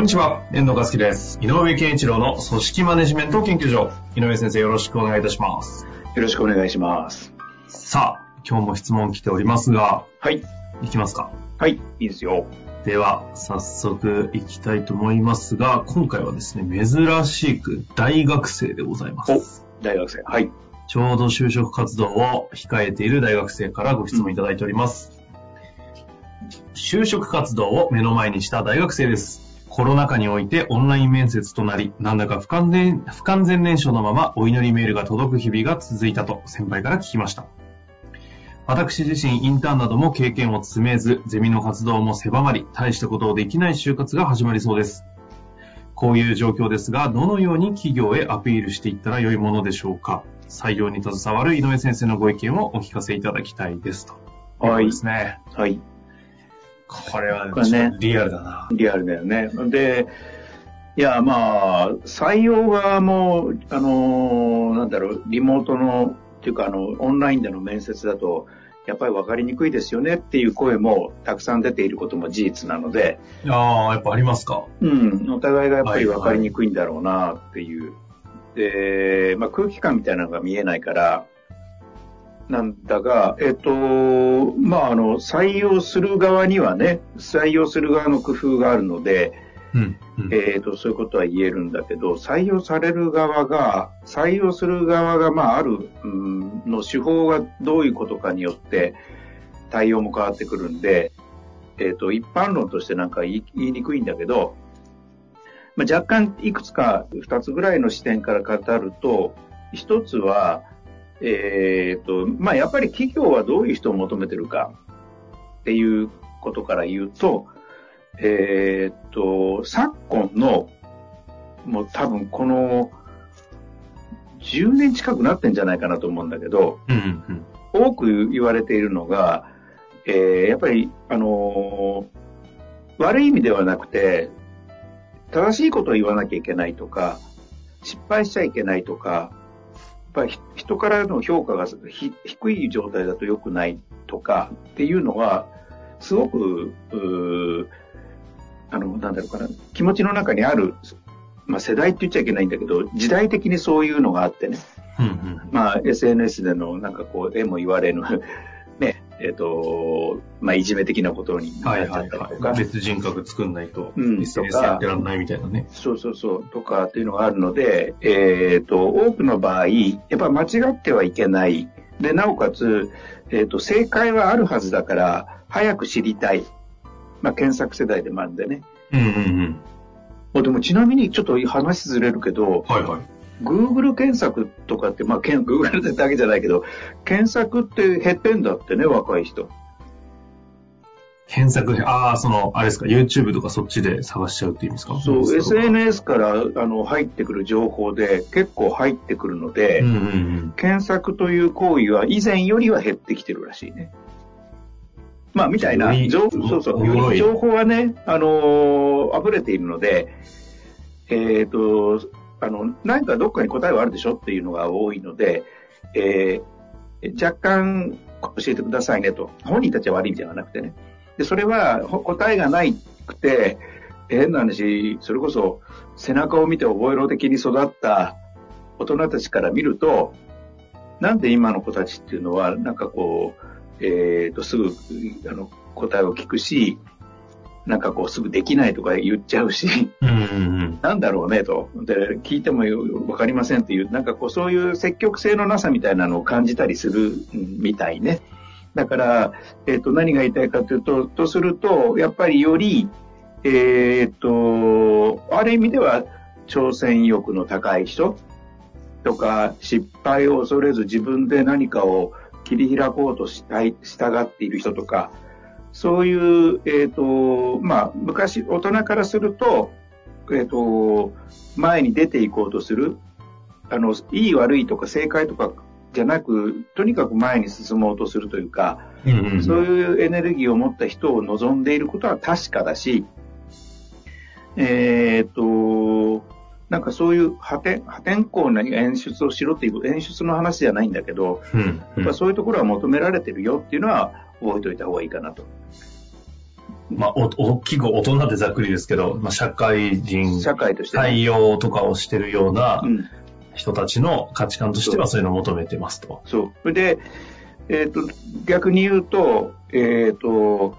こんにちは、遠藤和樹です。井上健一郎の組織マネジメント研究所。井上先生、よろしくお願いいたします。よろしくお願いします。さあ、今日も質問来ておりますが、はい。いきますか？はい。いいですよ。では、早速いきたいと思いますが、今回はですね、珍しく大学生でございます。大学生。はい。ちょうど就職活動を控えている大学生からご質問いただいております。就職活動を目の前にした大学生です。コロナ禍においてオンライン面接となり、なんだか不完全不完全燃焼のままお祈りメールが届く日々が続いたと先輩から聞きました。私自身インターンなども経験を積めず、ゼミの活動も狭まり、大したことをできない就活が始まりそうです。こういう状況ですが、どのように企業へアピールしていったら良いものでしょうか？採用に携わる井上先生のご意見をお聞かせいただきたいですと。はいですね。はい。これはねリアルだな。リアルだよね。で、いや、まあ、採用側も、あの、なんだろう、リモートの、っていうか、あの、オンラインでの面接だと、やっぱり分かりにくいですよねっていう声もたくさん出ていることも事実なので、ああ、やっぱありますか。うん、お互いがやっぱり分かりにくいんだろうなっていう。で、まあ、空気感みたいなのが見えないから、なんだが、えっと、まあ、あの、採用する側にはね、採用する側の工夫があるので、うん。うんえっと、そういうことは言えるんだけど、採用される側が、採用する側が、まあ、ある、うん、の手法がどういうことかによって、対応も変わってくるんで、えっと、一般論としてなんか言い言いにくいんだけど、まあ、若干いくつか二つぐらいの視点から語ると、一つは、えっと、まあ、やっぱり企業はどういう人を求めてるかっていうことから言うと、えっと、昨今の、もう多分この、10年近くなってんじゃないかなと思うんだけど、うんうん。多く言われているのが、えーやっぱり、あのー悪い意味ではなくて、正しいことを言わなきゃいけないとか、失敗しちゃいけないとか、ぱりひ人からの評価がひ低い状態だと良くないとかっていうのは、すごく、あの、なんだろうかな、気持ちの中にある、まあ世代って言っちゃいけないんだけど、時代的にそういうのがあってね。うん。うんうんまあ、SNS でのなんかこう、えも言われぬ、ね、えっ、と、まあ、いじめ的なことになっちゃはいはいったりとか、はい。別人格作んないと、うん SNS やってらんないみたいなね。そうそうそう、とかっていうのがあるので、えっ、と、多くの場合、やっぱ間違ってはいけない。で、なおかつ、えっ、と、正解はあるはずだから、早く知りたい。まあ、検索世代でもあるんでね。うんうんうん。でもちなみにちょっと話ずれるけど、はいはい。Google 検索とかって、まあ、Google だけじゃないけど、検索って減ってんだってね、若い人。検索で、ああ、その、あれですか、YouTube とかそっちで探しちゃうって意味ですか？そう、SNS からあの入ってくる情報で結構入ってくるので、うんうんうん。検索という行為は以前よりは減ってきてるらしいね。まあ、みたいな、情そうそう、情報はね、あのー溢れているので、えっ、と、あの、何かどっかに答えはあるでしょっていうのが多いので、えー若干教えてくださいねと。本人たちは悪いんじゃなくてね。で、それは答えがないくて、変な話、それこそ背中を見て覚えろ的に育った大人たちから見ると、なんで今の子たちっていうのは、なんかこう、えっ、と、すぐ、あの、答えを聞くし、なんかこう、すぐできないとか言っちゃうし、うんうんうん。なんだろうねと。で、聞いてもわかりませんっていう、なんかこう、そういう積極性のなさみたいなのを感じたりするみたいね。だから、えっ、と、何が言いたいかというと、とすると、やっぱりより、えっ、と、ある意味では、挑戦意欲の高い人とか、失敗を恐れず自分で何かを切り開こうとしたい、従っている人とか、そういう、えっ、と、まあ、昔、大人からすると、えっ、と、前に出ていこうとする、あの、いい悪いとか正解とかじゃなく、とにかく前に進もうとするというか、うんうんうん。そういうエネルギーを持った人を望んでいることは確かだし、えっ、と、なんかそういう破天破天荒な演出をしろっていう演出の話じゃないんだけど、うん。やっぱそういうところは求められてるよっていうのは覚えておいた方がいいかなと。まあ、お大きく大人ってざっくりですけど、まあ、社会人社会としてね、対応とかをしてるようなうん、人たちの価値観としてはそういうのを求めてますと。そう。それで、えっ、と、逆に言うと、えっ、と、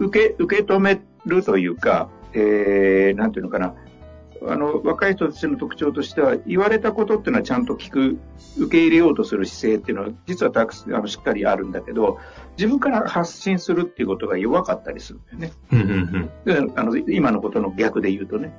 受け、受け止めるというか、えー、なんていうのかな。あの、若い人たちの特徴としては、言われたことっていうのはちゃんと聞く、受け入れようとする姿勢っていうのは、実はたくあの、しっかりあるんだけど、自分から発信するっていうことが弱かったりするんだよね。うんうんうんであの今のことの逆で言うとね。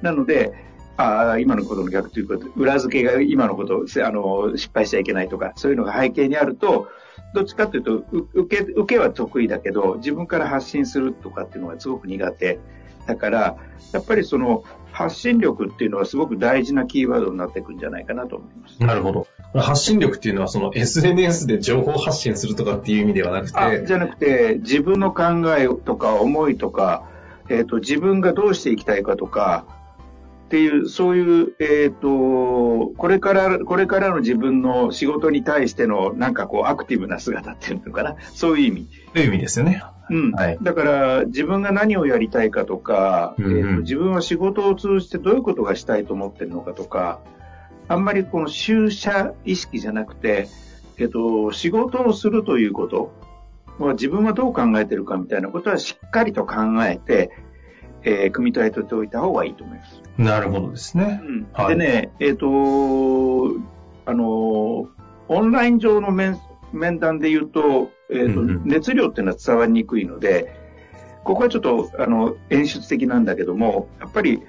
なので、ああ、今のことの逆ということ、裏付けが今のこと、せあの、失敗しちゃいけないとか、そういうのが背景にあると、どっちかというと、う受け、受けは得意だけど、自分から発信するとかっていうのがすごく苦手。だから、やっぱりその、発信力っていうのはすごく大事なキーワードになっていくんじゃないかなと思います。なるほど。発信力っていうのはその SNS で情報発信するとかっていう意味ではなくて、あじゃなくて、自分の考えとか思いとか、えっ、と、自分がどうしていきたいかとか、っていう、そういう、えっ、と、これから、これからの自分の仕事に対しての、なんかこう、アクティブな姿っていうのかな。そういう意味。という意味ですよね。うん。はいだから、自分が何をやりたいかとか、うんうんえーと自分は仕事を通じてどういうことがしたいと思ってるのかとか、あんまりこの就社意識じゃなくて、えっ、と、仕事をするということまあ自分はどう考えてるかみたいなことはしっかりと考えて、えー組み立てておいた方がいいと思います。なるほどですね。うんはいでね、えっ、と、あの、オンライン上の面面談で言うと、えっ、と、うんうん熱量っていうのは伝わりにくいので、ここはちょっと、あの、演出的なんだけども、やっぱり、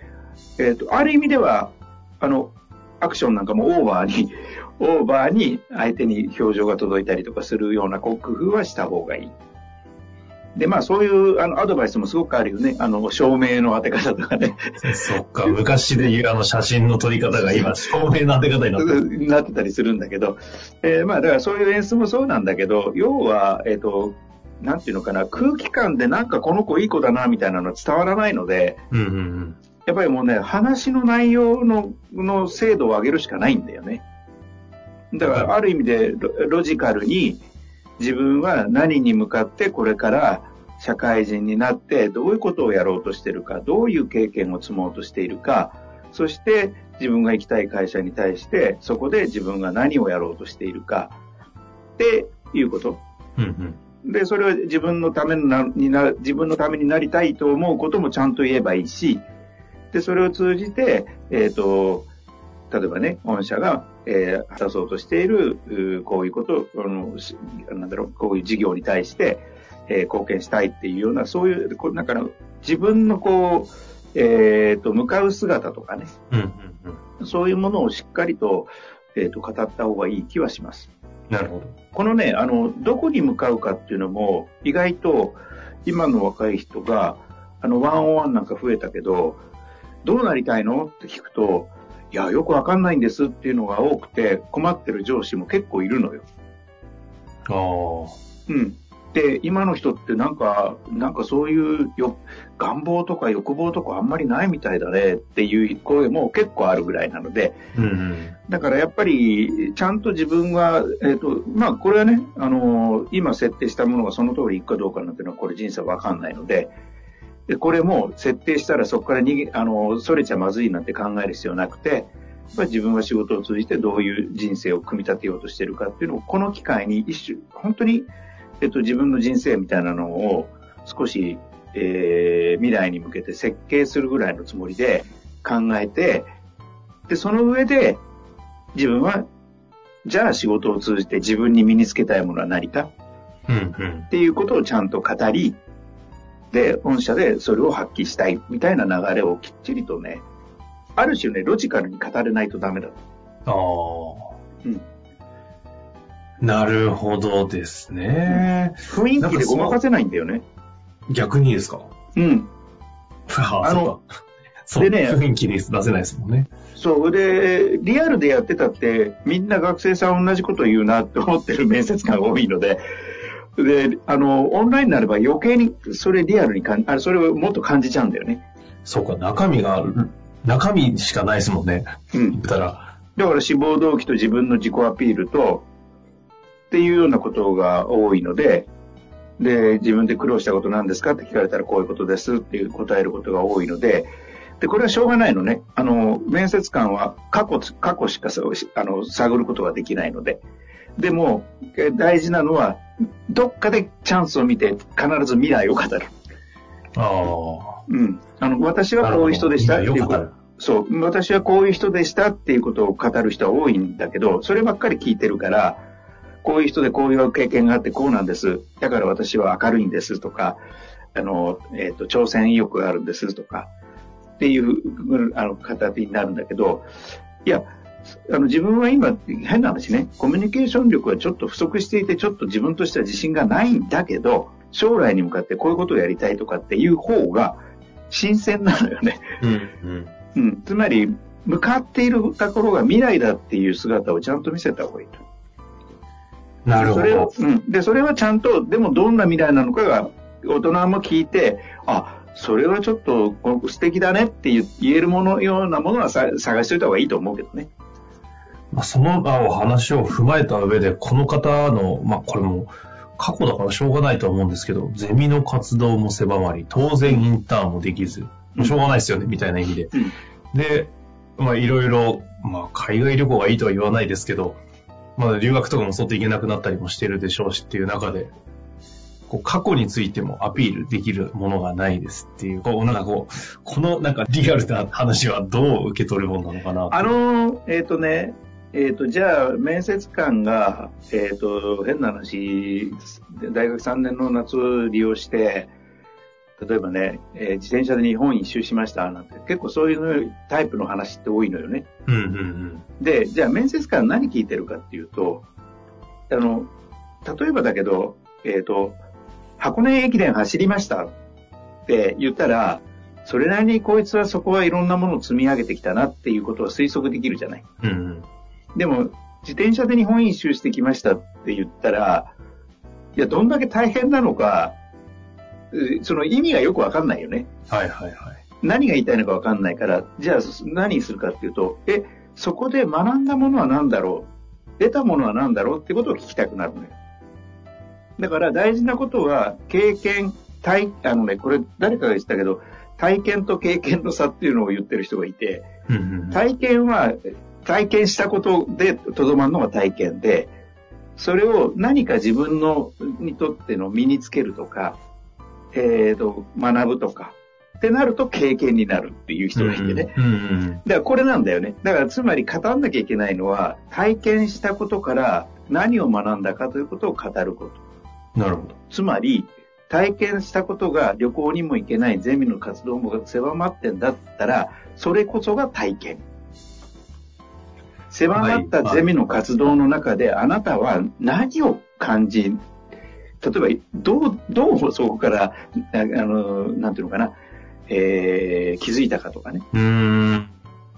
えっ、と、ある意味では、あの、アクションなんかもオーバーに、オーバーに相手に表情が届いたりとかするような工夫はした方がいい。で、まあそういうあのアドバイスもすごくあるよね。あの、照明の当て方とかね。そっか、昔で言うあの写真の撮り方が今、照明の当て方になってる。なってたりするんだけど、えーまあだからそういう演出もそうなんだけど、要は、えっ、と、なんていうのかな、空気感でなんかこの子いい子だなみたいなのは伝わらないので、うんうんうん。やっぱりもうね、話の内容の、の精度を上げるしかないんだよね。だからある意味でロロジカルに自分は何に向かってこれから社会人になってどういうことをやろうとしてるか、どういう経験を積もうとしているか、そして自分が行きたい会社に対してそこで自分が何をやろうとしているかっていうこと。うんうん。で、それは自分のためになにな、自分のためになりたいと思うこともちゃんと言えばいいし、で、それを通じて、えっ、と、例えばね、御社が、えー果たそうとしている、こういうこと、あの、しなんだろう、こういう事業に対して、えー貢献したいっていうような、そういう、こうなんかの自分のこう、えっ、と、向かう姿とかね、うんうんうん。そういうものをしっかりと、えっ、と、語った方がいい気はします。なるほど。このね、あの、どこに向かうかっていうのも、意外と、今の若い人が、あの、ワンオンワンなんか増えたけど、どうなりたいの？って聞くと、いや、よくわかんないんですっていうのが多くて、困ってる上司も結構いるのよ。ああ。うん。で、今の人ってなんか、なんかそういうよ願望とか欲望とかあんまりないみたいだねっていう声も結構あるぐらいなので、うんうん。だからやっぱり、ちゃんと自分は、えっ、と、まあ、これはね、あの今設定したものがその通りいくかどうかなんていうのは、これ人生わかんないので、でこれも設定したらそこから逃げ、あの、それちゃまずいなんて考える必要なくて、やっぱり自分は仕事を通じてどういう人生を組み立てようとしてるかっていうのを、この機会に一種、本当に、えっ、と、自分の人生みたいなのを少し、えー未来に向けて設計するぐらいのつもりで考えて、で、その上で、自分は、じゃあ仕事を通じて自分に身につけたいものは何かうんうん。っていうことをちゃんと語り、で、御社でそれを発揮したいみたいな流れをきっちりとね、ある種ね、ロジカルに語れないとダメだと。ああ。うん。なるほどですね。雰囲気でごまかせないんだよね。逆にですか？うん。ああのの、そう、でね雰囲気に出せないですもんね。そう。で、リアルでやってたって、みんな学生さん同じこと言うなって思ってる面接官が多いので、で、あの、オンラインになれば余計にそれリアルに感じ、あれ、それをもっと感じちゃうんだよね。そうか、中身が、中身しかないですもんね。うん言。ったら。だから志望動機と自分の自己アピールと、っていうようなことが多いので、で、自分で苦労したことなんですかって聞かれたらこういうことですっていう答えることが多いので、で、これはしょうがないのね。あの、面接官は過去、過去しかあの探ることができないので。でも、え大事なのは、どっかでチャンスを見て必ず未来を語る。あうん。あの、私あ。はこういう人でしたっていうこと。そう、私はこういう人でしたっていうことを語る人は多いんだけど、そればっかり聞いてるから、こういう人でこういう経験があってこうなんです。だから私は明るいんですとか、あの、えっ、と、挑戦意欲があるんですとか、っていう、あの、形になるんだけど、いや、あの、自分は今、変な話ね、コミュニケーション力がちょっと不足していて、ちょっと自分としては自信がないんだけど、将来に向かってこういうことをやりたいとかっていう方が、新鮮なのよね。うん、うん。うん、つまり、向かっているところが未来だっていう姿をちゃんと見せた方がいいと。なるほそれをど。、うん。で、それはちゃんと、でもどんな未来なのかが、大人も聞いて、あ、それはちょっと素敵だねって言言えるものようなものはさ探しておいた方がいいと思うけどね。まあ、その話を踏まえた上で、この方の、まあ、これも、過去だからしょうがないとは思うんですけど、ゼミの活動も狭まり、当然インターンもできず、しょうがないですよね、みたいな意味で。うん。で、まあいろいろ、まあ海外旅行がいいとは言わないですけど、まあ留学とかも外行けなくなったりもしてるでしょうしっていう中で、こう過去についてもアピールできるものがないですっていう、こうなんかこう、このなんかリアルな話はどう受け取るものなのかなあの、えっ、とね、えっ、と、じゃあ、面接官が、えっ、と、変な話、大学3年の夏を利用して、例えばね、えー自転車で日本一周しました、なんて、結構そういうタイプの話って多いのよね。うんうんうん。で、じゃあ面接官何聞いてるかっていうと、あの、例えばだけど、えっ、と、箱根駅伝走りましたって言ったら、それなりにこいつはそこはいろんなものを積み上げてきたなっていうことは推測できるじゃない。うんうん。でも、自転車で日本一周してきましたって言ったら、いや、どんだけ大変なのか、うその意味がよくわかんないよね。はいはいはい。何が言いたいのかわかんないから、じゃあ何するかっていうと、え、そこで学んだものは何だろう？得たものは何だろうってことを聞きたくなるのよ。だから大事なことは、経験、体、あのね、これ誰かが言ってたけど、体験と経験の差っていうのを言ってる人がいて、うんうんうん。体験は、体験したことでとどまるのが体験で、それを何か自分の、にとっての身につけるとか、えーと、学ぶとか、ってなると経験になるっていう人がいてね。うんうん。だからこれなんだよね。だからつまり語んなきゃいけないのは、体験したことから何を学んだかということを語ること。なるほど。つまり、体験したことが旅行にも行けないゼミの活動も狭まってんだったら、それこそが体験。狭まったゼミの活動の中で、あなたは何を感じ、例えば、どう、どうそこから、ああの、なんていうのかな、えー気づいたかとかね。うーん。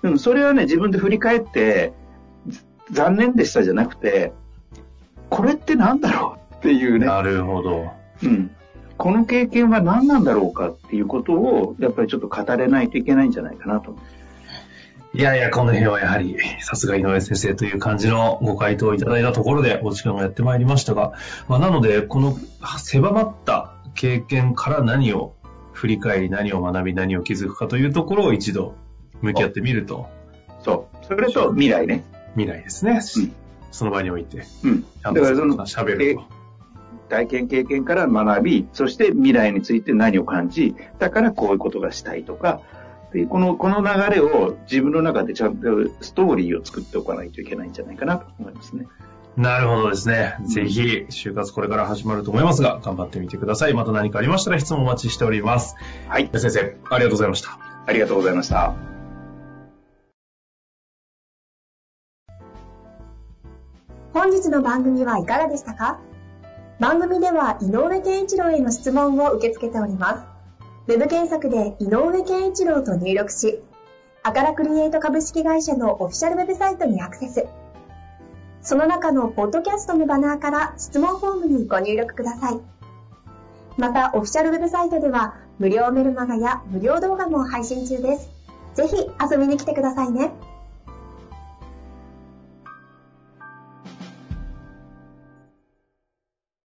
うん、それはね、自分で振り返って、ず残念でしたじゃなくて、これって何だろうっていうね。なるほど。うん。この経験は何なんだろうかっていうことを、やっぱりちょっと語れないといけないんじゃないかなと。いやいや、この辺はやはり、さすが井上先生という感じのご回答をいただいたところで、お時間がやってまいりましたが、まあ、なので、この狭まった経験から何を振り返り、何を学び、何を気づくかというところを一度向き合ってみると、そう。それと未来ね。未来ですね。うんその場において、うん。ちゃんとだからその喋ると。体験経験から学び、そして未来について何を感じ、だからこういうことがしたいとか、でこの、この流れを自分の中でちゃんとストーリーを作っておかないといけないんじゃないかなと思いますね。なるほどですね。ぜひ、就活これから始まると思いますが、頑張ってみてください。また何かありましたら質問お待ちしております。はい。先生、ありがとうございました。ありがとうございました。本日の番組はいかがでしたか？番組では井上健一郎への質問を受け付けております。ウェブ検索で井上健一郎と入力し、アカラクリエイト株式会社のオフィシャルウェブサイトにアクセス。その中のポッドキャストのバナーから質問フォームにご入力ください。また、オフィシャルウェブサイトでは、無料メルマガや無料動画も配信中です。ぜひ遊びに来てくださいね。